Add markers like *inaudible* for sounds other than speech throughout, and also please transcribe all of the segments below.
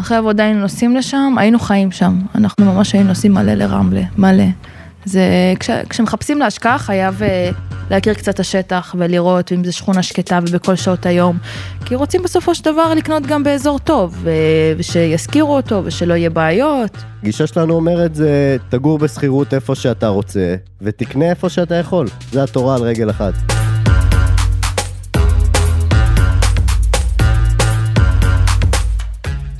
אחרי עבודה היינו נוסעים לשם, היינו חיים שם. אנחנו ממש היינו נוסעים מלא לרמלה, מלא. זה, כש, כשמחפשים להשקעה חייב אה, להכיר קצת את השטח ולראות אם זה שכונה שקטה ובכל שעות היום. כי רוצים בסופו של דבר לקנות גם באזור טוב, ושישכירו אותו ושלא יהיה בעיות. גישה שלנו אומרת זה תגור בשכירות איפה שאתה רוצה, ותקנה איפה שאתה יכול. זה התורה על רגל אחת.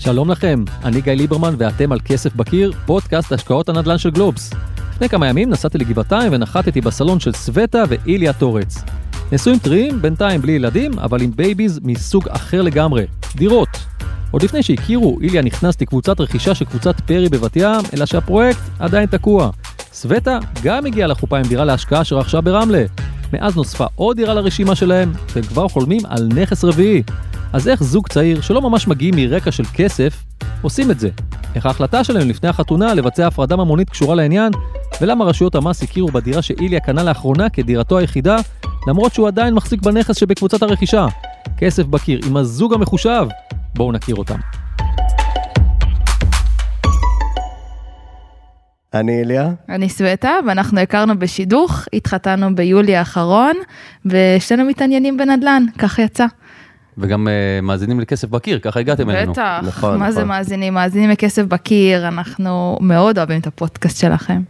שלום לכם, אני גיא ליברמן ואתם על כסף בקיר, פודקאסט השקעות הנדל"ן של גלובס. לפני כמה ימים נסעתי לגבעתיים ונחתתי בסלון של סווטה ואיליה טורץ. נשואים טריים, בינתיים בלי ילדים, אבל עם babies מסוג אחר לגמרי, דירות. עוד לפני שהכירו, איליה נכנס לקבוצת רכישה של קבוצת פרי בבת ים, אלא שהפרויקט עדיין תקוע. סווטה גם הגיעה לחופה עם דירה להשקעה שרכשה ברמלה. מאז נוספה עוד דירה לרשימה שלהם, והם כבר חולמים על נכס רביעי. אז איך זוג צעיר, שלא ממש מגיעים מרקע של כסף, עושים את זה? איך ההחלטה שלהם לפני החתונה לבצע הפרדה ממונית קשורה לעניין, ולמה רשויות המס הכירו בדירה שאיליה קנה לאחרונה כדירתו היחידה, למרות שהוא עדיין מחזיק בנכס שבקבוצת הרכישה. כסף בקיר עם הזוג המחושב, בואו נכיר אותם. אני איליה. אני סווטה, ואנחנו הכרנו בשידוך, התחתנו ביולי האחרון, ושנינו מתעניינים בנדל"ן, ככה יצא. וגם uh, מאזינים לכסף בקיר, ככה הגעתם אלינו. בטח, נכון, מה נכון. זה מאזינים? מאזינים לכסף בקיר, אנחנו מאוד אוהבים את הפודקאסט שלכם.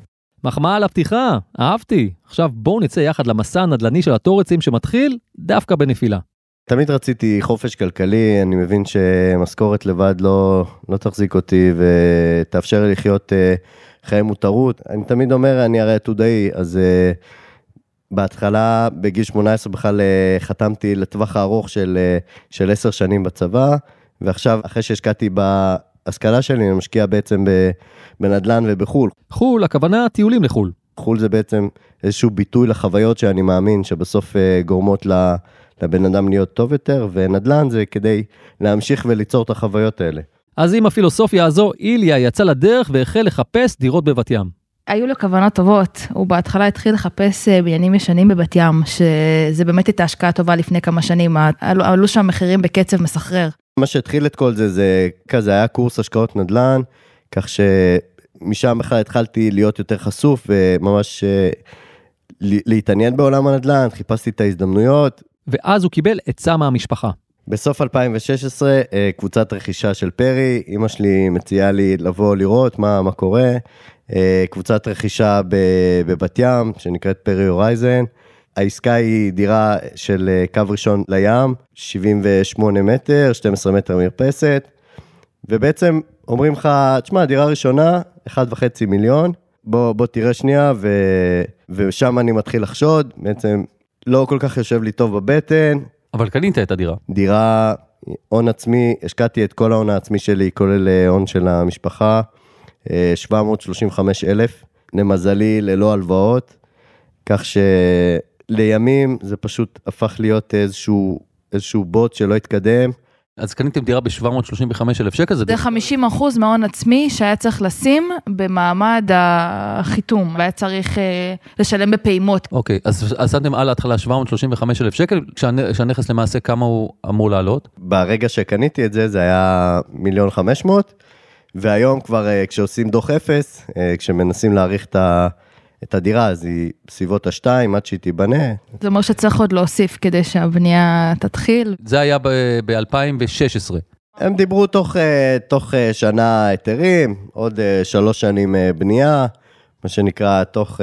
מחמאה על הפתיחה, אהבתי. עכשיו בואו נצא יחד למסע הנדל"ני של התורצים שמתחיל דווקא בנפילה. תמיד רציתי חופש כלכלי, אני מבין שמשכורת לבד לא, לא תחזיק אותי ותאפשר לי לחיות uh, חיי מותרות. אני תמיד אומר, אני הרי עתודאי, אז uh, בהתחלה, בגיל 18 בכלל uh, חתמתי לטווח הארוך של, uh, של 10 שנים בצבא, ועכשיו, אחרי שהשקעתי בהשכלה שלי, אני משקיע בעצם בנדל"ן ובחו"ל. חו"ל, הכוונה טיולים לחו"ל. חו"ל זה בעצם איזשהו ביטוי לחוויות שאני מאמין שבסוף uh, גורמות. לבן אדם להיות טוב יותר, ונדל"ן זה כדי להמשיך וליצור את החוויות האלה. אז עם הפילוסופיה הזו, איליה יצא לדרך והחל לחפש דירות בבת ים. היו לו כוונות טובות, הוא בהתחלה התחיל לחפש אה, בניינים ישנים בבת ים, שזה באמת הייתה השקעה טובה לפני כמה שנים, עלו, עלו שם מחירים בקצב מסחרר. מה שהתחיל את כל זה, זה כזה היה קורס השקעות נדל"ן, כך שמשם בכלל התחלתי להיות יותר חשוף וממש אה, להתעניין בעולם הנדל"ן, חיפשתי את ההזדמנויות, ואז הוא קיבל עצה מהמשפחה. בסוף 2016, אה, קבוצת רכישה של פרי, אימא שלי מציעה לי לבוא לראות מה, מה קורה. אה, קבוצת רכישה בבת ים, שנקראת פרי הורייזן. העסקה היא דירה של אה, קו ראשון לים, 78 מטר, 12 מטר מרפסת, ובעצם אומרים לך, תשמע, דירה ראשונה, 1.5 מיליון, בוא, בוא תראה שנייה, ו... ושם אני מתחיל לחשוד, בעצם לא כל כך יושב לי טוב בבטן. אבל קנית את הדירה. דירה, הון עצמי, השקעתי את כל ההון העצמי שלי, כולל אה, הון של המשפחה, 735 אה, אלף, למזלי ללא הלוואות, כך שלימים זה פשוט הפך להיות איזשהו, איזשהו בוט שלא התקדם. אז קניתם דירה ב-735 אלף שקל? זה 50 אחוז מהון עצמי שהיה צריך לשים במעמד החיתום, והיה צריך אה, לשלם בפעימות. אוקיי, אז שמתם על ההתחלה 735 אלף שקל, כשהנכס למעשה כמה הוא אמור לעלות? ברגע שקניתי את זה, זה היה מיליון 500, והיום כבר אה, כשעושים דוח אפס, אה, כשמנסים להעריך את ה... את הדירה, אז היא בסביבות השתיים עד שהיא תיבנה. זה אומר שצריך עוד להוסיף כדי שהבנייה תתחיל. זה היה ב-2016. הם דיברו תוך, אה, תוך אה, שנה היתרים, עוד אה, שלוש שנים בנייה, מה שנקרא תוך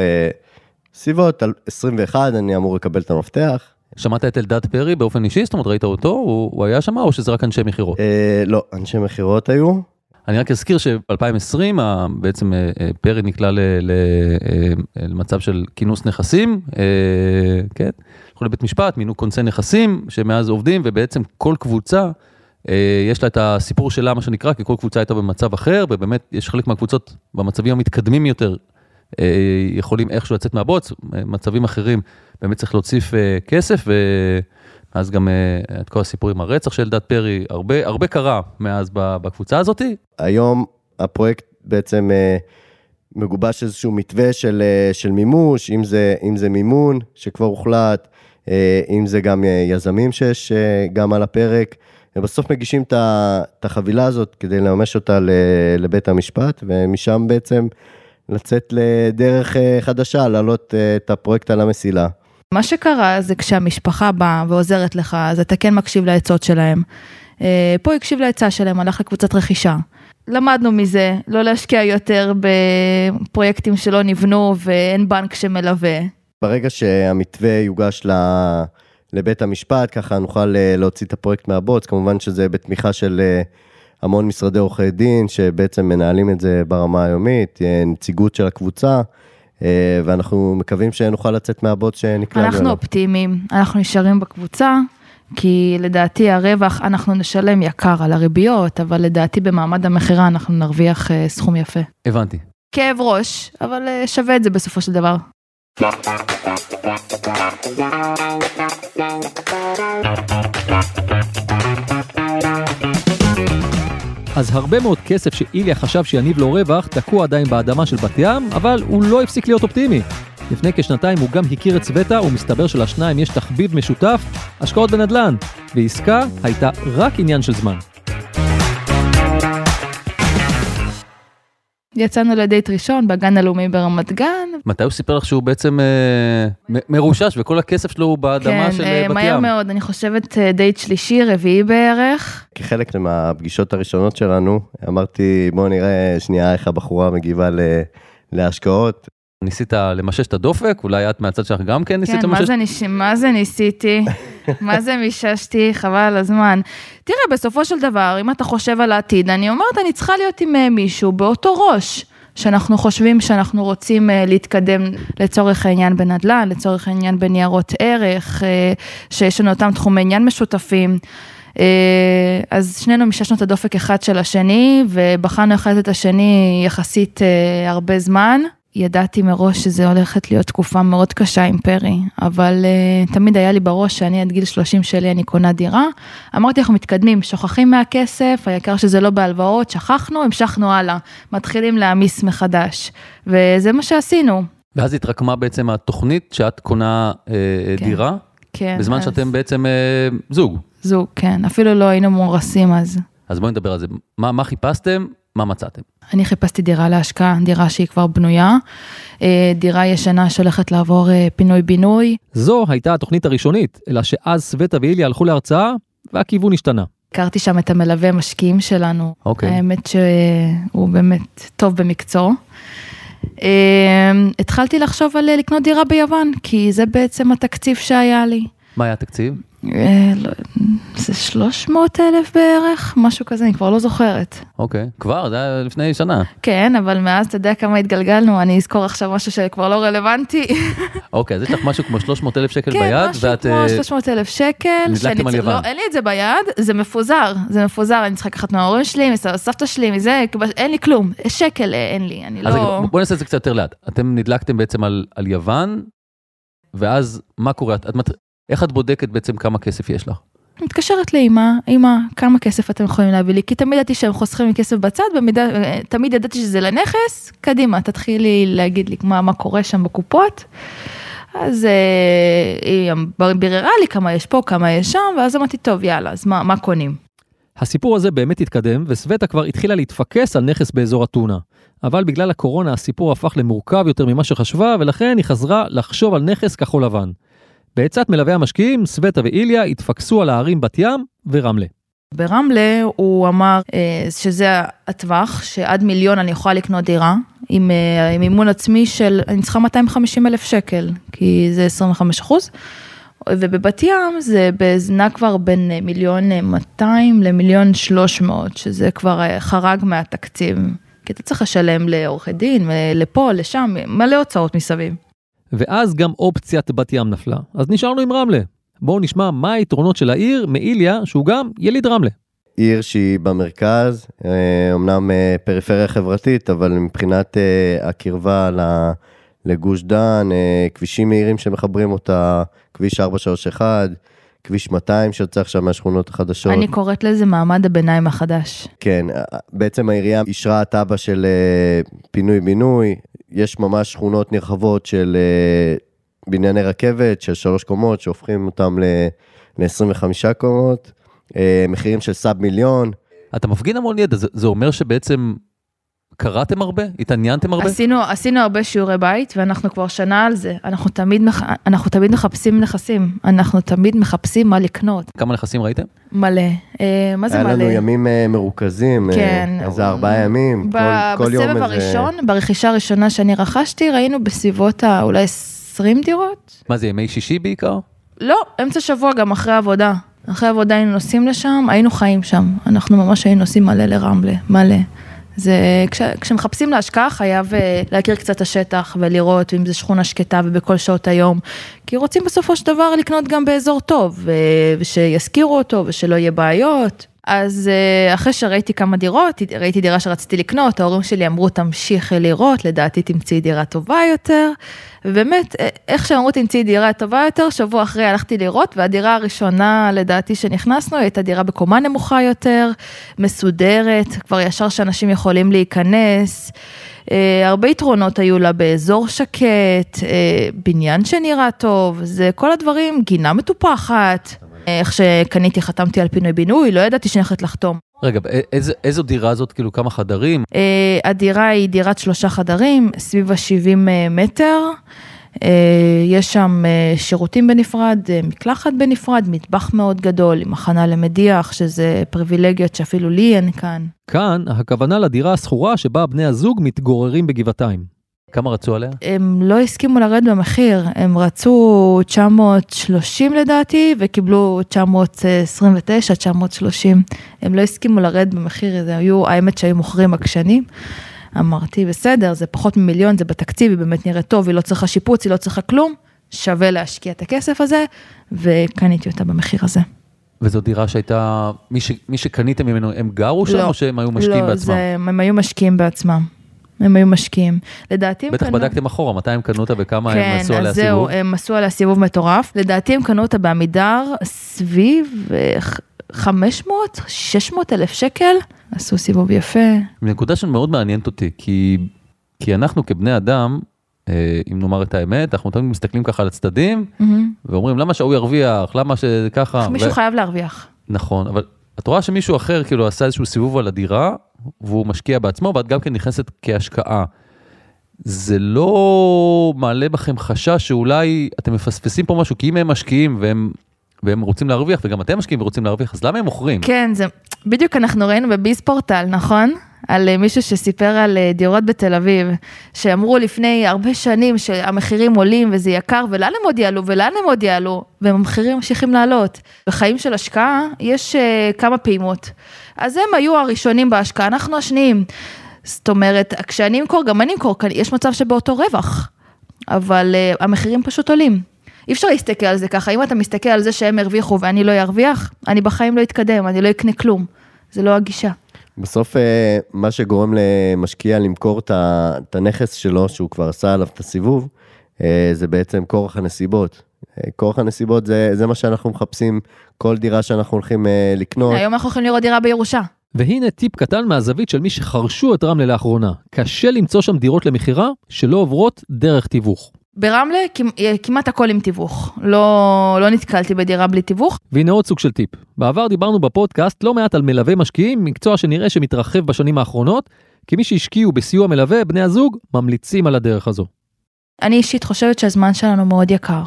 סביבות 21 אני אמור לקבל את המפתח. שמעת את אלדד פרי באופן אישי? זאת אומרת, ראית אותו? הוא, הוא היה שם או שזה רק אנשי מכירות? אה, לא, אנשי מכירות היו. אני רק אזכיר שב-2020 בעצם אה, אה, פרי נקלע אה, למצב של כינוס נכסים, כן, הלכו לבית משפט, מינו כונסי נכסים שמאז עובדים ובעצם כל קבוצה יש לה את הסיפור שלה מה שנקרא, כי כל קבוצה הייתה במצב אחר ובאמת יש חלק מהקבוצות במצבים המתקדמים יותר יכולים איכשהו לצאת מהבוץ, מצבים אחרים באמת צריך להוסיף כסף. ו... אז גם uh, את כל הסיפור עם הרצח של אלדד פרי, הרבה, הרבה קרה מאז בקבוצה הזאתי. היום הפרויקט בעצם uh, מגובש איזשהו מתווה של, uh, של מימוש, אם זה, אם זה מימון שכבר הוחלט, אם זה גם יזמים שיש גם על הפרק, ובסוף מגישים את החבילה הזאת כדי לממש אותה לבית המשפט, ומשם בעצם לצאת לדרך אה, חדשה, להעלות אה, את הפרויקט על המסילה. מה שקרה זה כשהמשפחה באה ועוזרת לך, אז אתה כן מקשיב לעצות שלהם. אה, פה הקשיב לעצה שלהם, הלך לקבוצת רכישה. למדנו מזה, לא להשקיע יותר בפרויקטים שלא נבנו ואין בנק שמלווה. ברגע שהמתווה יוגש ל- לבית המשפט, ככה נוכל אה, להוציא את הפרויקט מהבוץ, כמובן שזה בתמיכה של אה, המון משרדי עורכי דין, שבעצם מנהלים את זה ברמה היומית, נציגות של הקבוצה, ואנחנו מקווים שנוכל לצאת מהבוץ שנקלענו אנחנו. אופטימיים, אנחנו נשארים בקבוצה, כי לדעתי הרווח, אנחנו נשלם יקר על הריביות, אבל לדעתי במעמד המכירה אנחנו נרוויח אה, סכום יפה. הבנתי. כאב ראש, אבל אה, שווה את זה בסופו של דבר. אז הרבה מאוד כסף שאיליה חשב שיניב לו רווח, תקוע עדיין באדמה של בת ים, אבל הוא לא הפסיק להיות אופטימי. לפני כשנתיים הוא גם הכיר את סווטה, ומסתבר שלשניים יש תחביב משותף, השקעות בנדל"ן, ועסקה הייתה רק עניין של זמן. יצאנו לדייט ראשון בגן הלאומי ברמת גן. מתי הוא סיפר לך שהוא בעצם אה, מ- מרושש וכל הכסף שלו הוא באדמה כן, של אה, אה, בת מהר ים? מאוד, אני חושבת אה, דייט שלישי, רביעי בערך. כחלק מהפגישות הראשונות שלנו, אמרתי, בוא נראה שנייה איך הבחורה מגיבה ל- להשקעות. ניסית למשש את הדופק? אולי את מהצד שלך גם כן ניסית כן, למשש? ניש... מה זה ניסיתי? *laughs* מה זה מיששתי? חבל על הזמן. תראה, בסופו של דבר, אם אתה חושב על העתיד, אני אומרת, אני צריכה להיות עם אה, מישהו באותו ראש, שאנחנו חושבים שאנחנו רוצים אה, להתקדם לצורך העניין בנדל"ן, לצורך העניין בניירות ערך, אה, שיש לנו אותם תחומי עניין משותפים. אז שנינו מיששנו את הדופק אחד של השני, ובחנו אחד את השני יחסית הרבה זמן. ידעתי מראש שזה הולכת להיות תקופה מאוד קשה עם פרי, אבל uh, תמיד היה לי בראש שאני עד גיל 30 שלי אני קונה דירה. אמרתי אנחנו מתקדמים, שוכחים מהכסף, העיקר שזה לא בהלוואות, שכחנו, המשכנו הלאה, מתחילים להעמיס מחדש, וזה מה שעשינו. ואז התרקמה בעצם התוכנית שאת קונה אה, כן. דירה, כן, בזמן אז שאתם בעצם אה, זוג. זוג, כן, אפילו לא היינו מאורסים אז. אז בואי נדבר על זה. מה, מה חיפשתם? מה מצאתם? אני חיפשתי דירה להשקעה, דירה שהיא כבר בנויה, אה, דירה ישנה שהולכת לעבור אה, פינוי-בינוי. זו הייתה התוכנית הראשונית, אלא שאז סווטה ואיליה הלכו להרצאה, והכיוון השתנה. הכרתי שם את המלווה משקיעים שלנו. אוקיי. האמת שהוא באמת טוב במקצועו. אה, התחלתי לחשוב על לקנות דירה ביוון, כי זה בעצם התקציב שהיה לי. מה היה התקציב? אה, לא, זה 300 אלף בערך, משהו כזה, אני כבר לא זוכרת. אוקיי, כבר, זה היה לפני שנה. כן, אבל מאז אתה יודע כמה התגלגלנו, אני אזכור עכשיו משהו שכבר לא רלוונטי. אוקיי, אז יש לך משהו כמו 300 אלף שקל כן, ביד, משהו ואת... כמו אה, 300 אלף שקל. נדלקתם על יוון. לא, אין לי את זה ביד, זה מפוזר, זה מפוזר, אני צריכה לקחת מההורים שלי, מסבתא שלי, מזה, אין לי כלום, שקל אה, אין לי, אני אז לא... בוא נעשה את זה קצת יותר לאט. אתם נדלקתם בעצם על, על יוון, ואז מה קורה? את, את, איך את בודקת בעצם כמה כסף יש לך? מתקשרת לאמא, אמא, כמה כסף אתם יכולים להביא לי? כי תמיד ידעתי שהם חוסכים לי כסף בצד, במידה, אה, תמיד ידעתי שזה לנכס, קדימה, תתחילי להגיד לי מה, מה קורה שם בקופות. אז אה, היא ביררה לי כמה יש פה, כמה יש שם, ואז אמרתי, טוב, יאללה, אז מה, מה קונים? הסיפור הזה באמת התקדם, וסווטה כבר התחילה להתפקס על נכס באזור אתונה. אבל בגלל הקורונה הסיפור הפך למורכב יותר ממה שחשבה, ולכן היא חזרה לחשוב על נכס כחול לבן. בעצת מלווי המשקיעים, סווטה ואיליה התפקסו על הערים בת ים ורמלה. ברמלה הוא אמר אה, שזה הטווח, שעד מיליון אני יכולה לקנות דירה, עם, אה, עם מימון עצמי של, אני צריכה 250 אלף שקל, כי זה 25 אחוז. ובבת ים זה נע כבר בין אה, מיליון 200 למיליון 300, שזה כבר חרג מהתקציב. כי אתה צריך לשלם לעורכי דין, לפה, לשם, מלא הוצאות מסביב. ואז גם אופציית בת ים נפלה. אז נשארנו עם רמלה. בואו נשמע מה היתרונות של העיר מאיליה, שהוא גם יליד רמלה. עיר שהיא במרכז, אה, אמנם אה, פריפריה חברתית, אבל מבחינת אה, הקרבה לגוש דן, אה, כבישים מהירים שמחברים אותה, כביש 431, כביש 200 שיוצא עכשיו מהשכונות החדשות. אני קוראת לזה מעמד הביניים החדש. כן, בעצם העירייה אישרה תב"ע של אה, פינוי-בינוי, יש ממש שכונות נרחבות של אה, בנייני רכבת של שלוש קומות, שהופכים אותם ל-25 קומות, אה, מחירים של סאב מיליון. אתה מפגין המון ידע, זה, זה אומר שבעצם קראתם הרבה? התעניינתם הרבה? עשינו, עשינו הרבה שיעורי בית, ואנחנו כבר שנה על זה. אנחנו תמיד, מח... אנחנו תמיד מחפשים נכסים. אנחנו תמיד מחפשים מה לקנות. כמה נכסים ראיתם? מלא. אה, מה זה היה מלא? לנו ימים אה, מרוכזים, אה, כן. איזה ארבעה ימים, ב- כל, כל יום בסבב איזה... הראשון, ברכישה הראשונה שאני רכשתי, ראינו בסביבות ה... אולי 20 דירות? מה זה, ימי שישי בעיקר? לא, אמצע שבוע גם אחרי עבודה. אחרי עבודה היינו נוסעים לשם, היינו חיים שם. אנחנו ממש היינו נוסעים מלא לרמלה, מלא. זה, כש, כשמחפשים להשקעה חייב אה, להכיר קצת את השטח ולראות אם זה שכונה שקטה ובכל שעות היום. כי רוצים בסופו של דבר לקנות גם באזור טוב, ו- ושישכירו אותו ושלא יהיה בעיות. אז אה, אחרי שראיתי כמה דירות, ראיתי דירה שרציתי לקנות, ההורים שלי אמרו תמשיכי לראות, לדעתי תמצאי דירה טובה יותר. ובאמת, אה, איך שהם אמרו תמצאי דירה טובה יותר, שבוע אחרי הלכתי לראות, והדירה הראשונה לדעתי שנכנסנו, הייתה דירה בקומה נמוכה יותר, מסודרת, כבר ישר שאנשים יכולים להיכנס. אה, הרבה יתרונות היו לה באזור שקט, בניין שנראה טוב, זה כל הדברים, גינה מטופחת. אה, איך שקניתי, חתמתי על פינוי בינוי, לא ידעתי שאני הולכת לחתום. רגע, א- איזה, איזו דירה זאת, כאילו כמה חדרים? אה, הדירה היא דירת שלושה חדרים, סביב ה-70 מטר. אה, יש שם אה, שירותים בנפרד, אה, מקלחת בנפרד, מטבח מאוד גדול, עם הכנה למדיח, שזה פריבילגיות שאפילו לי אין כאן. כאן הכוונה לדירה השכורה שבה בני הזוג מתגוררים בגבעתיים. כמה רצו עליה? הם לא הסכימו לרדת במחיר, הם רצו 930 לדעתי, וקיבלו 929, 930. הם לא הסכימו לרדת במחיר, זה היו, האמת שהיו מוכרים עקשנים. אמרתי, בסדר, זה פחות ממיליון, זה בתקציב, היא באמת נראית טוב, היא לא צריכה שיפוץ, היא לא צריכה כלום, שווה להשקיע את הכסף הזה, וקניתי אותה במחיר הזה. וזו דירה שהייתה, מי, ש, מי שקניתם ממנו, הם גרו שם לא, או שהם היו משקיעים לא, בעצמם? זה, הם היו משקיעים בעצמם. הם היו משקיעים. לדעתי הם בטח קנו... בדקתם אחורה, מתי הם קנו אותה וכמה כן, הם עשו עליה אז זהו, סיבוב? הם עשו עליה סיבוב מטורף. לדעתי הם קנו אותה בעמידר סביב אה, ח- 500, 600 אלף שקל. עשו סיבוב יפה. נקודה שמאוד מעניינת אותי, כי, כי אנחנו כבני אדם, אה, אם נאמר את האמת, אנחנו תמיד מסתכלים ככה על הצדדים, ואומרים למה שההוא ירוויח, למה שככה, מישהו ו- חייב להרוויח. נכון, אבל את רואה שמישהו אחר כאילו עשה איזשהו סיבוב על הדירה, והוא משקיע בעצמו, ואת גם כן נכנסת כהשקעה. זה לא מעלה בכם חשש שאולי אתם מפספסים פה משהו, כי אם הם משקיעים והם, והם רוצים להרוויח, וגם אתם משקיעים ורוצים להרוויח, אז למה הם מוכרים? כן, זה, בדיוק אנחנו ראינו בביז פורטל, נכון? על אה, מישהו שסיפר על אה, דירות בתל אביב, שאמרו לפני הרבה שנים שהמחירים עולים וזה יקר, ולאן הם עוד יעלו ולאן הם עוד יעלו, והמחירים ממשיכים לעלות. בחיים של השקעה יש uh, כמה פעימות. אז הם היו הראשונים בהשקעה, אנחנו השניים. זאת אומרת, כשאני אמכור, גם אני אמכור, יש מצב שבאותו רווח, אבל uh, המחירים פשוט עולים. אי אפשר להסתכל על זה ככה, אם אתה מסתכל על זה שהם הרוויחו ואני לא ארוויח, אני בחיים לא אתקדם, אני לא אקנה כלום. זה לא הגישה. בסוף אה, מה שגורם למשקיע למכור את הנכס שלו, שהוא כבר עשה עליו את הסיבוב, אה, זה בעצם כורח הנסיבות. אה, כורח הנסיבות זה, זה מה שאנחנו מחפשים, כל דירה שאנחנו הולכים לקנות. היום אנחנו הולכים לראות דירה בירושה. והנה טיפ קטן מהזווית של מי שחרשו את רמלה לאחרונה. קשה למצוא שם דירות למכירה שלא עוברות דרך תיווך. ברמלה כמ- כמעט הכל עם תיווך. לא, לא נתקלתי בדירה בלי תיווך. והנה עוד סוג של טיפ. בעבר דיברנו בפודקאסט לא מעט על מלווה משקיעים, מקצוע שנראה שמתרחב בשנים האחרונות, כי מי שהשקיעו בסיוע מלווה, בני הזוג, ממליצים על הדרך הזו. אני אישית חושבת שהזמן שלנו מאוד יקר.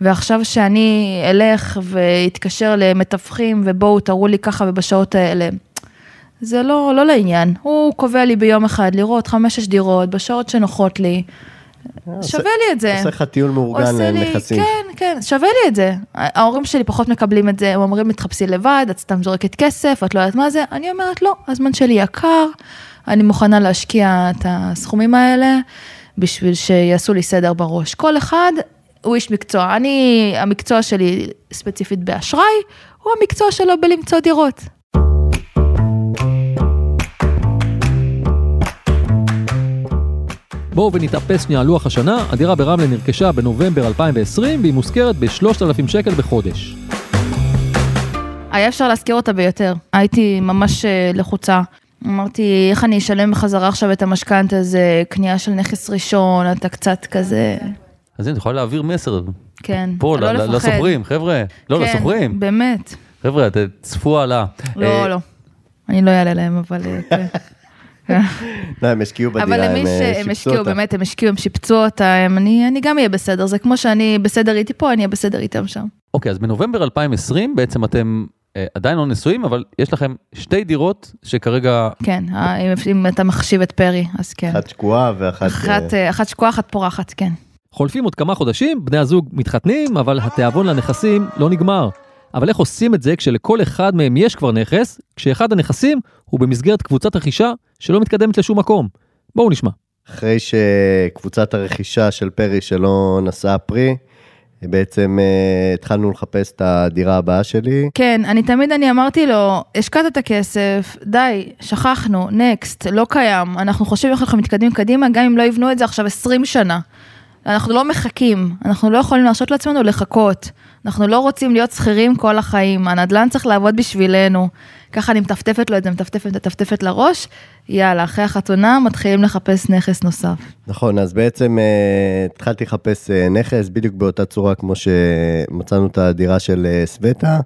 ועכשיו שאני אלך ואתקשר למתווכים ובואו תראו לי ככה ובשעות האלה. זה לא, לא לעניין. הוא קובע לי ביום אחד לראות חמש-שש דירות בשעות שנוחות לי. שווה לי את זה. עושה לך טיול מאורגן לנכסים. כן, כן, שווה לי את זה. ההורים שלי פחות מקבלים את זה, הם אומרים, מתחפשי לבד, את סתם זורקת כסף, את לא יודעת מה זה. אני אומרת, לא, הזמן שלי יקר, אני מוכנה להשקיע את הסכומים האלה בשביל שיעשו לי סדר בראש. כל אחד הוא איש מקצוע. אני, המקצוע שלי ספציפית באשראי, הוא המקצוע שלו בלמצוא דירות. בואו ונתאפס שנייה על לוח השנה, הדירה ברמלה נרכשה בנובמבר 2020 והיא מושכרת ב-3,000 שקל בחודש. היה אפשר להשכיר אותה ביותר. הייתי ממש אה, לחוצה. אמרתי, איך אני אשלם בחזרה עכשיו את המשכנתה הזה, קנייה של נכס ראשון, אתה קצת כזה, אז הנה, את יכולה להעביר מסר כן. פה לא לפחד. לסוחרים, חבר'ה, לא, כן, לסוחרים. באמת. חבר'ה, צפו העלאה. לא, אה, לא. אני לא אעלה להם, אבל... *laughs* אה. *laughs* לא, הם השקיעו בדירה, אבל הם למי אה, שהם שיפצו השקיעו, אותה. באמת, הם השקיעו, הם שיפצו אותה, הם- אני אני גם אהיה בסדר. זה כמו שאני בסדר איתי פה, אני אהיה בסדר איתם שם. אוקיי, אז בנובמבר 2020 בעצם אתם אה, עדיין לא נשואים, אבל יש לכם שתי דירות שכרגע... כן, אה, אם- אתה מחשיב את פרי, אז כן. אחת שקועה ואחת... אחת, אה, אה, אחת שקועה, אחת פורחת, כן. חולפים עוד כמה חודשים, בני הזוג מתחתנים, אבל התיאבון לנכסים לא נגמר. אבל איך עושים את זה כשלכל אחד מהם יש כבר נכס, כשאחד הנכסים הוא במסגרת קבוצת רכישה שלא מתקדמת לשום מקום? בואו נשמע. אחרי שקבוצת הרכישה של פרי שלא נשאה פרי, בעצם אה, התחלנו לחפש את הדירה הבאה שלי. כן, אני תמיד אני אמרתי לו, השקעת את הכסף, די, שכחנו, נקסט, לא קיים, אנחנו חושבים איך אנחנו מתקדמים קדימה, גם אם לא יבנו את זה עכשיו 20 שנה. אנחנו לא מחכים, אנחנו לא יכולים להרשות לעצמנו לחכות. אנחנו לא רוצים להיות שכירים כל החיים, הנדל"ן צריך לעבוד בשבילנו. ככה אני מטפטפת לו את זה, מטפטפת, מטפטפת לראש, יאללה, אחרי החתונה מתחילים לחפש נכס נוסף. נכון, אז בעצם אה, התחלתי לחפש אה, נכס בדיוק באותה צורה כמו שמצאנו את הדירה של אה, סווטה,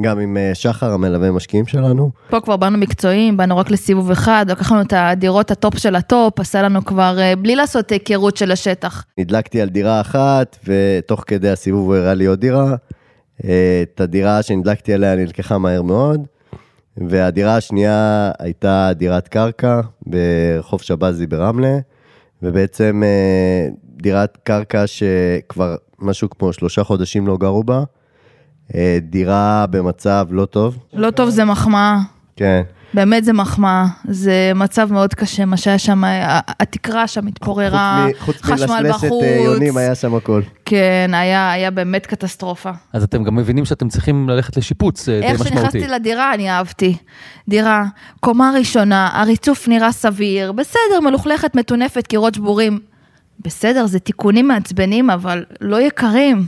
גם עם אה, שחר, המלווה משקיעים שלנו. פה כבר באנו מקצועיים, באנו רק לסיבוב אחד, לקח לנו את הדירות ה top של ה top, עשה לנו כבר, אה, בלי לעשות היכרות של השטח. נדלקתי על דירה אחת, ותוך כדי הסיבוב הוא הראה לי עוד דירה. אה, את הדירה שנדלקתי עליה נלקחה מהר מאוד, והדירה השנייה הייתה דירת קרקע ברחוב שבזי ברמלה, ובעצם דירת קרקע שכבר משהו כמו שלושה חודשים לא גרו בה. אה, דירה במצב לא טוב, לא טוב זה מחמאה, כן. באמת זה מחמאה, זה מצב מאוד קשה, מה שהיה שם, התקרה שם התפוררה, חוץ מ- חוץ חשמל מלסלסת בחוץ, אה, יונים היה שם הכל. כן, היה, היה באמת קטסטרופה. אז אתם גם מבינים שאתם צריכים ללכת לשיפוץ אה, די איך משמעותי. שנכנסתי לדירה, אני אהבתי. דירה, קומה ראשונה, הריצוף נראה סביר, בסדר, מלוכלכת, מטונפת, קירות שבורים. בסדר, זה תיקונים מעצבנים, אבל לא יקרים.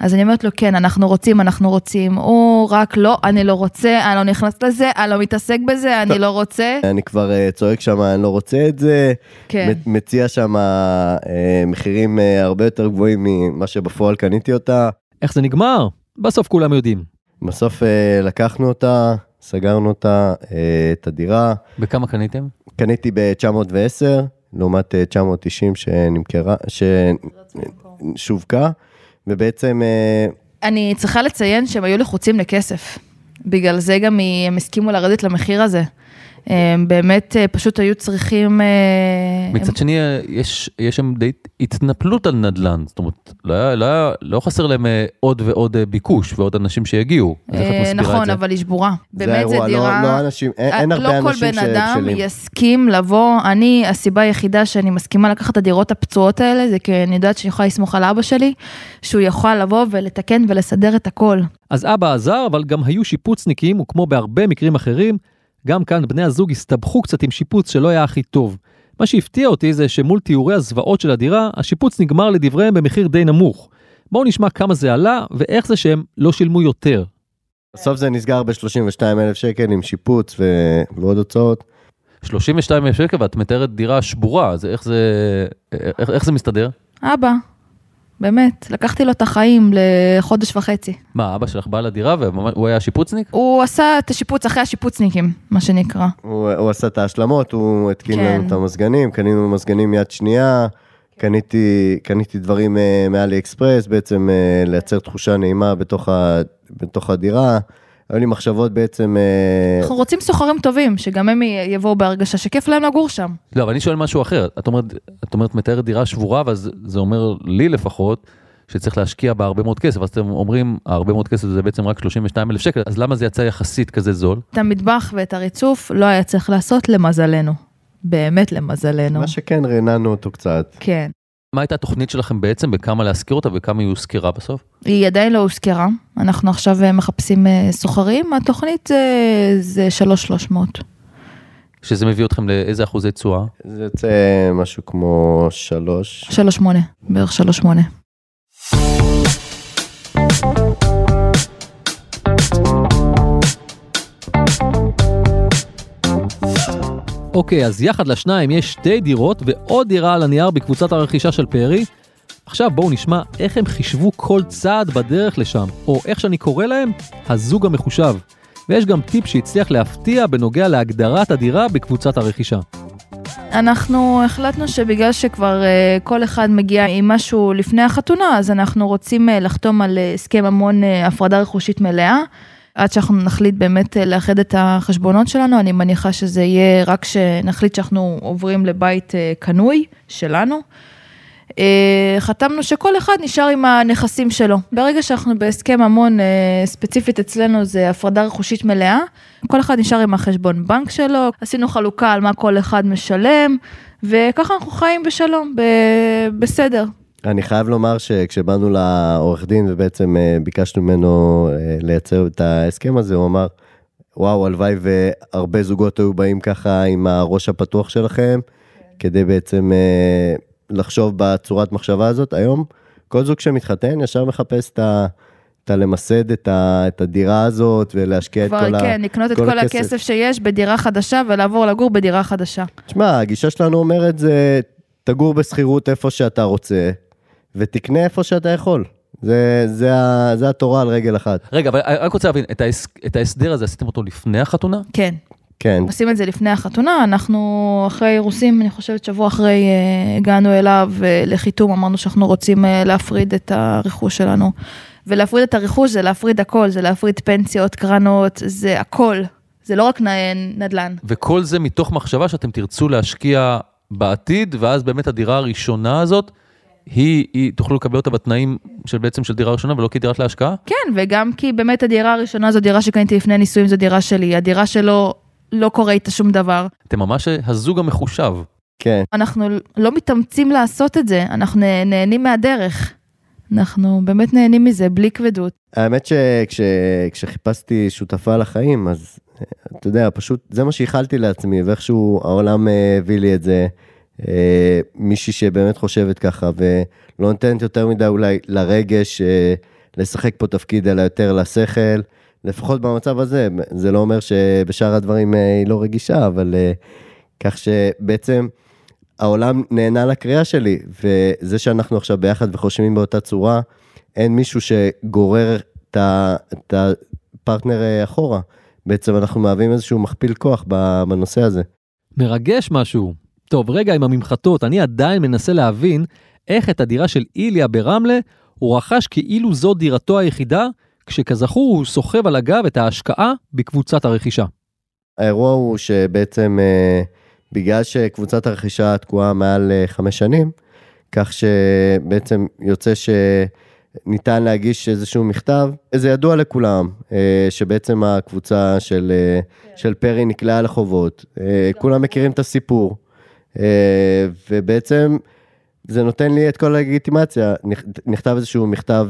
אז אני אומרת לו, כן, אנחנו רוצים, אנחנו רוצים. הוא רק לא, אני לא רוצה, אני לא נכנס לזה, אני לא מתעסק בזה, אני לא רוצה. אני כבר אה, צועק שם, אני לא רוצה את זה. כן. מציע שם אה, מחירים אה, הרבה יותר גבוהים ממה שבפועל קניתי אותה. איך זה נגמר? בסוף כולם יודעים. בסוף לקחנו אותה, סגרנו אותה, את הדירה. בכמה קניתם? קניתי ב-910, לעומת אה, 990 שנמכרה, ששווקה, ובעצם אה, אני צריכה לציין שהם היו לחוצים לכסף. בגלל זה גם הם הסכימו לרדת למחיר הזה. הם באמת אה, פשוט היו צריכים... אה, מצד שני, אה, יש יש שם די התנפלות על נדל"ן, זאת אומרת, לא, היה, לא, היה, לא חסר להם עוד ועוד ביקוש ועוד אנשים שיגיעו. אז איך את מסבירה את נכון, זה? אבל היא שבורה. זה באמת זה לא- דירה... לא אנשים, אין- אין הרבה לא כל אנשים בן אדם שבשלים. יסכים לבוא, אני, הסיבה היחידה שאני מסכימה לקחת את הדירות הפצועות האלה, זה כי אני יודעת שאני יכולה לסמוך על אבא שלי, שהוא יכול לבוא ולתקן ולסדר את הכל. אז אבא עזר, אבל גם היו שיפוצניקים, וכמו בהרבה מקרים אחרים, גם כאן בני הזוג הסתבכו קצת עם שיפוץ שלא היה הכי טוב. מה שהפתיע אותי זה שמול תיאורי הזוועות של הדירה, השיפוץ נגמר לדבריהם במחיר די נמוך. בואו נשמע כמה זה עלה, ואיך זה שהם לא שילמו יותר. בסוף זה נסגר ב-32 אלף שקל עם שיפוץ ו... ועוד הוצאות. 32 אלף שקל ואת מתארת דירה שבורה, אז איך זה, איך, איך זה מסתדר? אבא, באמת, לקחתי לו את החיים לחודש וחצי. מה, אבא שלך בא לדירה והוא היה שיפוצניק? הוא עשה את השיפוץ אחרי השיפוצניקים, מה שנקרא. הוא, הוא עשה את ההשלמות, הוא התקין כן. לנו את המזגנים, קנינו מזגנים יד שנייה, קניתי, קניתי דברים אה, מאלי אקספרס, בעצם אה, לייצר תחושה נעימה בתוך, ה, בתוך הדירה. היו לי מחשבות בעצם, אה, אנחנו רוצים סוחרים טובים, שגם הם יבואו בהרגשה שכיף להם לגור שם. לא, אבל אני שואל משהו אחר. את אומרת, את אומרת מתארת דירה שבורה, ואז זה אומר לי לפחות, שצריך להשקיע בה הרבה מאוד כסף. אז אתם אומרים, הרבה מאוד כסף זה בעצם רק 32 אלף שקל, אז למה זה יצא יחסית כזה זול? את המטבח ואת הריצוף לא היה צריך לעשות למזלנו. באמת למזלנו. מה שכן רעננו אותו קצת. כן. מה הייתה התוכנית שלכם בעצם, בכמה להשכיר אותה וכמה היא הושכרה בסוף? היא עדיין לא הוזכרה, אנחנו עכשיו אה, מחפשים אה, סוחרים, התוכנית זה, זה 3,300. שזה מביא אתכם לאיזה אחוזי תשואה? זה יוצא משהו כמו שלוש. 3.8, בערך 3.8. אוקיי, אז יחד לשניים יש שתי דירות ועוד דירה על הנייר בקבוצת הרכישה של פרי, עכשיו בואו נשמע איך הם חישבו כל צעד בדרך לשם, או איך שאני קורא להם, הזוג המחושב. ויש גם טיפ שהצליח להפתיע בנוגע להגדרת הדירה בקבוצת הרכישה. אנחנו החלטנו שבגלל שכבר uh, כל אחד מגיע עם משהו לפני החתונה, אז אנחנו רוצים uh, לחתום על uh, הסכם המון הפרדה רכושית מלאה. עד שאנחנו נחליט באמת uh, לאחד את החשבונות שלנו, אני מניחה שזה יהיה רק שנחליט שאנחנו עוברים לבית uh, קנוי שלנו. אה, חתמנו שכל אחד נשאר עם הנכסים שלו. ברגע שאנחנו בהסכם המון, אה, ספציפית אצלנו זה הפרדה רכושית מלאה, כל אחד נשאר עם החשבון בנק שלו, עשינו חלוקה על מה כל אחד משלם, וככה אנחנו חיים בשלום, ב- בסדר. אני חייב לומר שכשבאנו לעורך דין ובעצם אה, ביקשנו ממנו לייצר את ההסכם הזה, הוא אמר, וואו, הלוואי והרבה זוגות היו באים ככה עם הראש הפתוח שלכם, כן. כדי בעצם לחשוב בצורת מחשבה הזאת. היום כל זוג שמתחתן ישר מחפש את ה... את הלמסד את, ה, את הדירה הזאת ולהשקיע את כל הכסף. כבר, כן, לקנות את כל הכסף. הכסף שיש בדירה חדשה ולעבור לגור בדירה חדשה. תשמע, הגישה שלנו אומרת זה, תגור בשכירות איפה שאתה רוצה, ותקנה איפה שאתה יכול. זה, זה, זה התורה על רגל אחת. רגע, אבל אני רק רוצה להבין, את, ההס, את ההסדר הזה עשיתם אותו לפני החתונה? כן. כן. עושים את זה לפני החתונה, אנחנו אחרי אירוסים, אני חושבת שבוע אחרי אה, הגענו אליו אה, לחיתום, אמרנו שאנחנו רוצים אה, להפריד את הרכוש שלנו. ולהפריד את הרכוש זה להפריד הכל, זה להפריד פנסיות, קרנות, זה הכל. זה לא רק נדל"ן. וכל זה מתוך מחשבה שאתם תרצו להשקיע בעתיד, ואז באמת הדירה הראשונה הזאת, היא, היא, תוכלו לקבל אותה בתנאים של בעצם של דירה ראשונה ולא כדירת להשקעה? כן, וגם כי באמת הדירה הראשונה זו דירה שקניתי לפני נישואים, זו דירה שלי. הדירה שלו לא קורה איתה שום דבר. אתם ממש הזוג המחושב. כן. אנחנו לא מתאמצים לעשות את זה, אנחנו נהנים מהדרך. אנחנו באמת נהנים מזה, בלי כבדות. האמת שכשחיפשתי שותפה לחיים, אז אתה יודע, פשוט זה מה שאיחלתי לעצמי, ואיכשהו העולם אה, הביא לי את זה. אה, מישהי שבאמת חושבת ככה, ולא נותנת יותר מדי אולי לרגש אה, לשחק פה תפקיד, אלא יותר לשכל. לפחות במצב הזה, זה לא אומר שבשאר הדברים אה, היא לא רגישה, אבל כך שבעצם העולם נהנה לקריאה שלי, וזה שאנחנו עכשיו ביחד וחושבים באותה צורה, אין מישהו שגורר את הפרטנר אחורה. בעצם אנחנו מהווים איזשהו מכפיל כוח בנושא הזה. מרגש משהו. טוב, רגע עם הממחטות, אני עדיין מנסה להבין איך את הדירה של איליה ברמלה הוא רכש כאילו זו דירתו היחידה, כשכזכור הוא סוחב על הגב את ההשקעה בקבוצת הרכישה. האירוע הוא שבעצם אה, בגלל שקבוצת הרכישה תקועה מעל אה, חמש שנים, כך שבעצם יוצא שניתן להגיש איזשהו מכתב, זה ידוע לכולם, אה, שבעצם הקבוצה של, של פרי נקלעה לחובות, כולם מכירים את הסיפור, ובעצם זה נותן לי את כל הלגיטימציה, נכתב איזשהו מכתב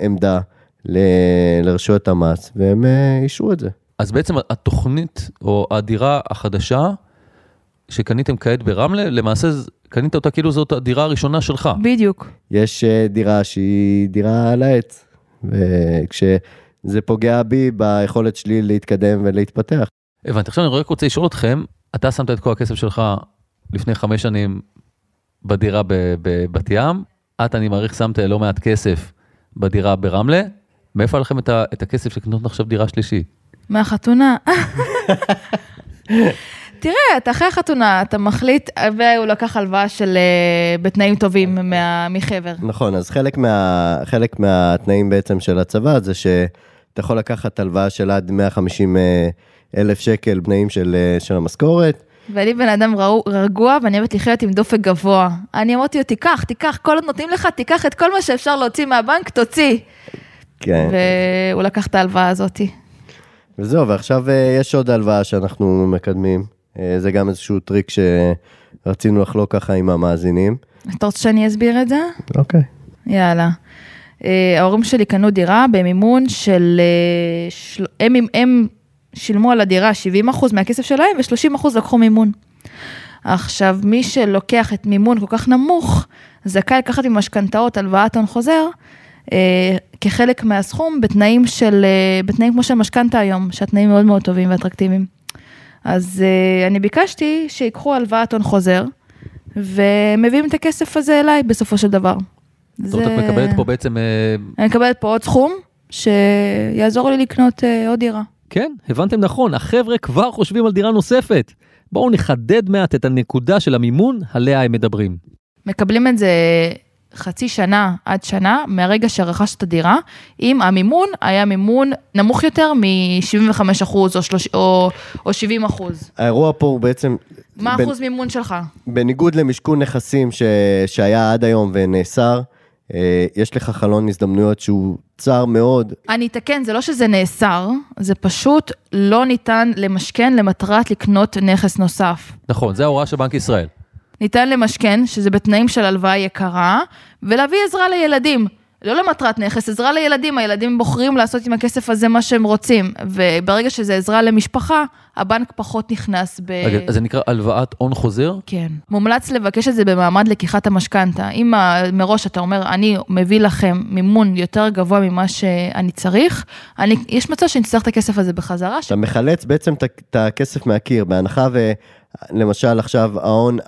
עמדה. ל- לרשויות המס, והם אה, אישרו את זה. אז בעצם התוכנית, או הדירה החדשה, שקניתם כעת ברמלה, למעשה קנית אותה כאילו זאת הדירה הראשונה שלך. בדיוק. יש אה, דירה שהיא דירה על העץ, וכשזה פוגע בי ביכולת שלי להתקדם ולהתפתח. הבנתי, עכשיו אני רק רוצה לשאול אתכם, אתה שמת את כל הכסף שלך לפני חמש שנים בדירה בבת ים, את, אני מעריך, שמת לא מעט כסף בדירה ברמלה, מאיפה היה לכם את, ה, את הכסף לקנות עכשיו דירה שלישית? מהחתונה. תראה, אתה אחרי החתונה, אתה מחליט, והוא לקח הלוואה של, אה, בתנאים טובים מה, מחבר. נכון, אז חלק, מה, חלק מהתנאים בעצם של הצבא זה שאתה יכול לקחת הלוואה של עד 150 אה, אלף שקל בתנאים של, אה, של המשכורת. ואני בן אדם רגוע ואני אוהבת לחיות עם דופק גבוה. אני אמרתי לו, תיקח, תיקח, כל עוד נותנים לך, תיקח את כל מה שאפשר להוציא מהבנק, תוציא. כן. והוא לקח את ההלוואה הזאתי. וזהו, ועכשיו אה, יש עוד הלוואה שאנחנו מקדמים. אה, זה גם איזשהו טריק שרצינו לחלוק ככה עם המאזינים. אתה רוצה שאני אסביר את זה? אוקיי. יאללה. אה, ההורים שלי קנו דירה במימון של... הם, הם שילמו על הדירה 70% מהכסף שלהם ו-30% לקחו מימון. עכשיו, מי שלוקח את מימון כל כך נמוך, זכאי לקחת עם משכנתאות הלוואת הון חוזר, אה, כחלק מהסכום בתנאים של, אה, בתנאים כמו של משכנתה היום, שהתנאים מאוד מאוד טובים ואטרקטיביים. אז אה, אני ביקשתי שיקחו הלוואת הון חוזר, ומביאים את הכסף הזה אליי בסופו של דבר. זאת אומרת, את מקבלת פה בעצם... אה, אני מקבלת פה עוד סכום שיעזור לי לקנות אה, עוד דירה. כן, הבנתם נכון, החבר'ה כבר חושבים על דירה נוספת. בואו נחדד מעט את הנקודה של המימון עליה הם מדברים. מקבלים את זה חצי שנה עד שנה מהרגע שרכשת את הדירה, אם המימון היה מימון נמוך יותר מ-75 אחוז או, 30, או, או 70 אחוז. האירוע פה הוא בעצם... מה בין, אחוז מימון שלך? בניגוד למשכון נכסים ש, שהיה עד היום ונאסר, יש לך חלון הזדמנויות שהוא צר מאוד. אני אתקן, זה לא שזה נאסר, זה פשוט לא ניתן למשכן למטרת לקנות נכס נוסף. נכון, זה ההוראה של בנק ישראל. ניתן למשכן, שזה בתנאים של הלוואה יקרה, ולהביא עזרה לילדים. לא למטרת נכס, עזרה לילדים, הילדים בוחרים לעשות עם הכסף הזה מה שהם רוצים, וברגע שזה עזרה למשפחה, הבנק פחות נכנס ב... רגע, אז זה נקרא הלוואת הון חוזר? כן. מומלץ לבקש את זה במעמד לקיחת המשכנתה. אם מראש אתה אומר, אני מביא לכם מימון יותר גבוה ממה שאני צריך, אני, יש מצב שאני אצטרך את הכסף הזה בחזרה. אתה ש... מחלץ בעצם את הכסף מהקיר, בהנחה ולמשל עכשיו ההון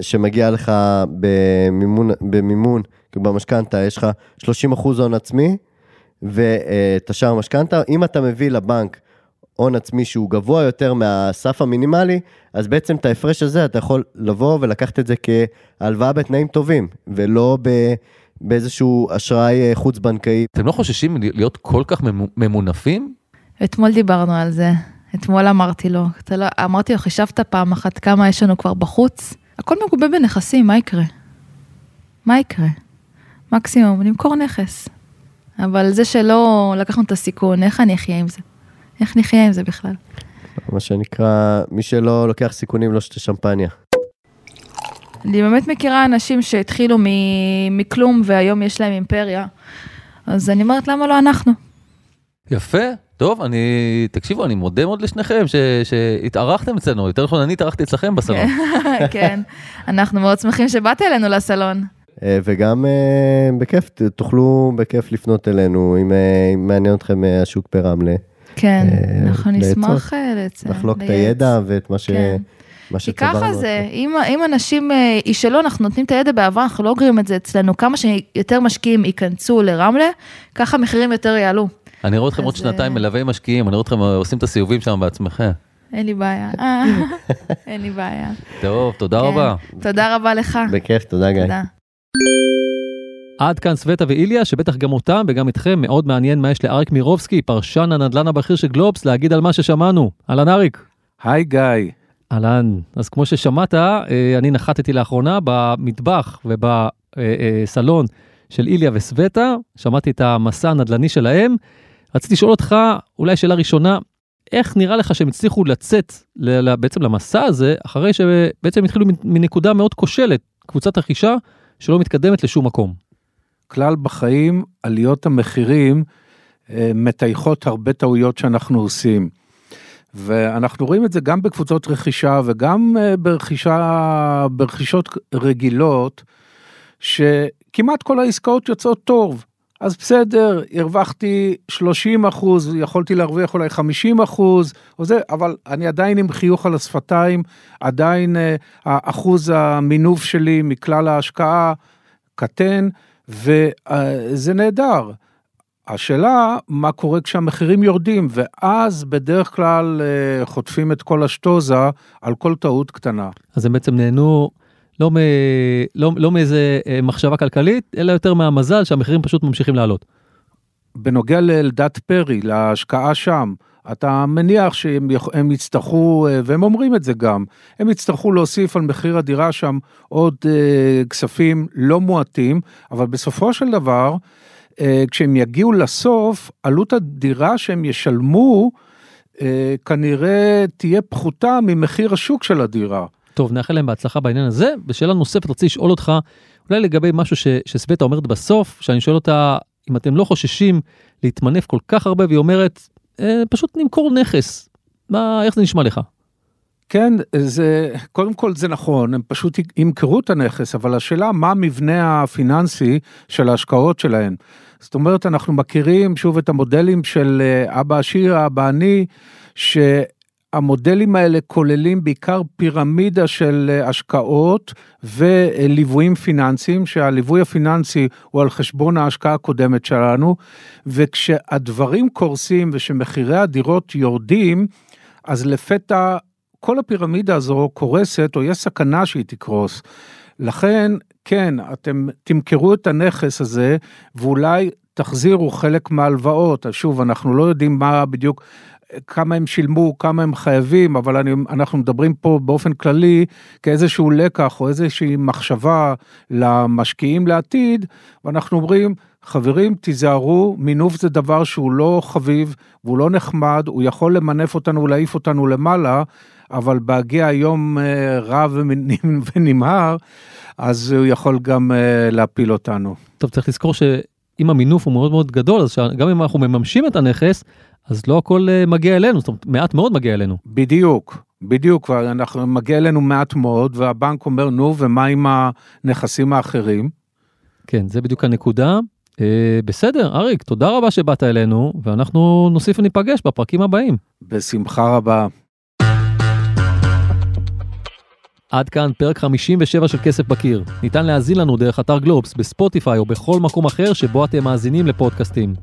שמגיע לך במימון, במימון במשכנתה יש לך 30 אחוז הון עצמי ואת השאר משכנתה. אם אתה מביא לבנק הון עצמי שהוא גבוה יותר מהסף המינימלי, אז בעצם את ההפרש הזה אתה יכול לבוא ולקחת את זה כהלוואה בתנאים טובים, ולא ב... באיזשהו אשראי אה, חוץ-בנקאי. אתם לא חוששים להיות כל כך ממונפים? אתמול דיברנו על זה. אתמול אמרתי לו, לא, אמרתי לו, חישבת פעם אחת כמה יש לנו כבר בחוץ? הכל מגובה בנכסים, מה יקרה? מה יקרה? מקסימום, נמכור נכס. אבל זה שלא לקחנו את הסיכון, איך אני אחיה עם זה? איך נחיה עם זה בכלל? מה שנקרא, מי שלא לוקח סיכונים לא שותה שמפניה. אני באמת מכירה אנשים שהתחילו מכלום והיום יש להם אימפריה, אז אני אומרת, למה לא אנחנו? יפה, טוב, אני, תקשיבו, אני מודה מאוד לשניכם ש, שהתארחתם אצלנו, יותר נכון, אני התארחתי אצלכם בסלון. *laughs* כן, אנחנו מאוד שמחים שבאת אלינו לסלון. אה, וגם אה, בכיף, תוכלו בכיף לפנות אלינו, אם, אה, אם מעניין אתכם השוק ברמלה. כן, אנחנו נשמח לייצר. לחלוק את הידע ואת מה ש... כן. כי ככה זה, אם, אם אנשים ישאלו, אנחנו נותנים את הידע בעבר, אנחנו לא אוגרים את זה אצלנו, כמה שיותר משקיעים ייכנסו לרמלה, ככה המחירים יותר יעלו. אני רואה אתכם עוד שנתיים מלווי משקיעים, אני רואה אתכם עושים את הסיבובים שם בעצמכם. אין לי בעיה, *laughs* אין לי בעיה. טוב, תודה כן. רבה. תודה רבה לך. בכיף, תודה גיא. עד כאן סווטה ואיליה, שבטח גם אותם וגם אתכם מאוד מעניין מה יש לאריק מירובסקי, פרשן הנדל"ן הבכיר של גלובס, להגיד על מה ששמענו. אהלן אריק. היי גיא. אהלן, אז כמו ששמעת, אה, אני נחתתי לאחרונה במטבח ובסלון של איליה וסווטה, שמעתי את המסע הנדל"ני שלהם. רציתי לשאול אותך, אולי שאלה ראשונה, איך נראה לך שהם הצליחו לצאת בעצם למסע הזה, אחרי שבעצם התחילו מנקודה מאוד כושלת, קבוצת רכישה שלא מתקדמת לשום מקום? כלל בחיים, עליות המחירים אה, מטייחות הרבה טעויות שאנחנו עושים. ואנחנו רואים את זה גם בקבוצות רכישה וגם אה, ברכישה, ברכישות רגילות, שכמעט כל העסקאות יוצאות טוב. אז בסדר, הרווחתי 30 אחוז, יכולתי להרוויח אולי 50 אחוז, או זה, אבל אני עדיין עם חיוך על השפתיים, עדיין אה, אחוז המינוף שלי מכלל ההשקעה קטן, וזה נהדר. השאלה, מה קורה כשהמחירים יורדים, ואז בדרך כלל אה, חוטפים את כל השטוזה על כל טעות קטנה. אז הם בעצם נהנו לא, מ... לא, לא מאיזה אה, מחשבה כלכלית, אלא יותר מהמזל שהמחירים פשוט ממשיכים לעלות. בנוגע לאלדד פרי, להשקעה שם, אתה מניח שהם יצטרכו, אה, והם אומרים את זה גם, הם יצטרכו להוסיף על מחיר הדירה שם עוד אה, כספים לא מועטים, אבל בסופו של דבר, אה, כשהם יגיעו לסוף, עלות הדירה שהם ישלמו, אה, כנראה תהיה פחותה ממחיר השוק של הדירה. טוב, נאחל להם בהצלחה בעניין הזה. ושאלה נוספת, רציתי לשאול אותך, אולי לגבי משהו ש, שסווטה אומרת בסוף, שאני שואל אותה, אם אתם לא חוששים להתמנף כל כך הרבה, והיא אומרת, אה, פשוט נמכור נכס. מה, איך זה נשמע לך? כן, זה, קודם כל זה נכון, הם פשוט ימכרו את הנכס, אבל השאלה מה המבנה הפיננסי של ההשקעות שלהם. זאת אומרת, אנחנו מכירים שוב את המודלים של אה, אבא עשיר, אבא עני, ש... המודלים האלה כוללים בעיקר פירמידה של אה, השקעות וליוויים פיננסיים, שהליווי הפיננסי הוא על חשבון ההשקעה הקודמת שלנו, וכשהדברים קורסים ושמחירי הדירות יורדים, אז לפתע כל הפירמידה הזו קורסת או יש סכנה שהיא תקרוס. לכן, כן, אתם תמכרו את הנכס הזה ואולי תחזירו חלק מההלוואות. שוב, אנחנו לא יודעים מה בדיוק כמה הם שילמו, כמה הם חייבים, אבל אני, אנחנו מדברים פה באופן כללי כאיזשהו לקח או איזושהי מחשבה למשקיעים לעתיד, ואנחנו אומרים, חברים, תיזהרו, מינוף זה דבר שהוא לא חביב והוא לא נחמד, הוא יכול למנף אותנו ולהעיף אותנו למעלה, אבל בהגיע היום אה, רע *laughs* ונמהר, אז הוא יכול גם אה, להפיל אותנו. טוב, צריך לזכור שאם המינוף הוא מאוד מאוד גדול, אז גם אם אנחנו מממשים את הנכס, אז לא הכל אה, מגיע אלינו, זאת אומרת, מעט מאוד מגיע אלינו. בדיוק, בדיוק, אנחנו מגיע אלינו מעט מאוד, והבנק אומר, נו, ומה עם הנכסים האחרים? כן, זה בדיוק הנקודה. אה, בסדר, אריק, תודה רבה שבאת אלינו, ואנחנו נוסיף וניפגש בפרקים הבאים. בשמחה רבה. עד כאן פרק 57 של כסף בקיר. ניתן להאזין לנו דרך אתר גלובס, בספוטיפיי או בכל מקום אחר שבו אתם מאזינים לפודקאסטים.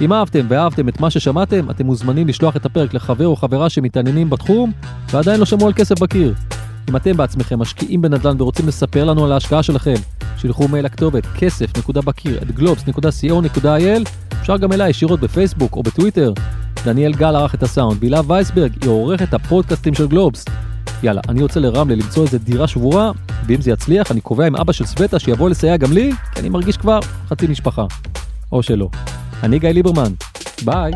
אם אהבתם ואהבתם את מה ששמעתם, אתם מוזמנים לשלוח את הפרק לחבר או חברה שמתעניינים בתחום ועדיין לא שמעו על כסף בקיר. אם אתם בעצמכם משקיעים בנדל"ן ורוצים לספר לנו על ההשקעה שלכם, שילחו מייל לכתובת כסף.בקיר at גלובס.co.il, אפשר גם אליי ישירות בפייסבוק או בטוויטר. דניאל גל ערך את הסאונד, בילה וייסברג היא עורכת הפודקאסטים של גלובס. יאללה, אני יוצא לרמלה למצוא איזה דירה שבורה, ואם זה יצליח, אני קובע עם אבא של סווטה שיבוא לסייע גם לי, כי אני מרגיש כבר חצי משפחה. או שלא. אני גיא ליברמן, ביי.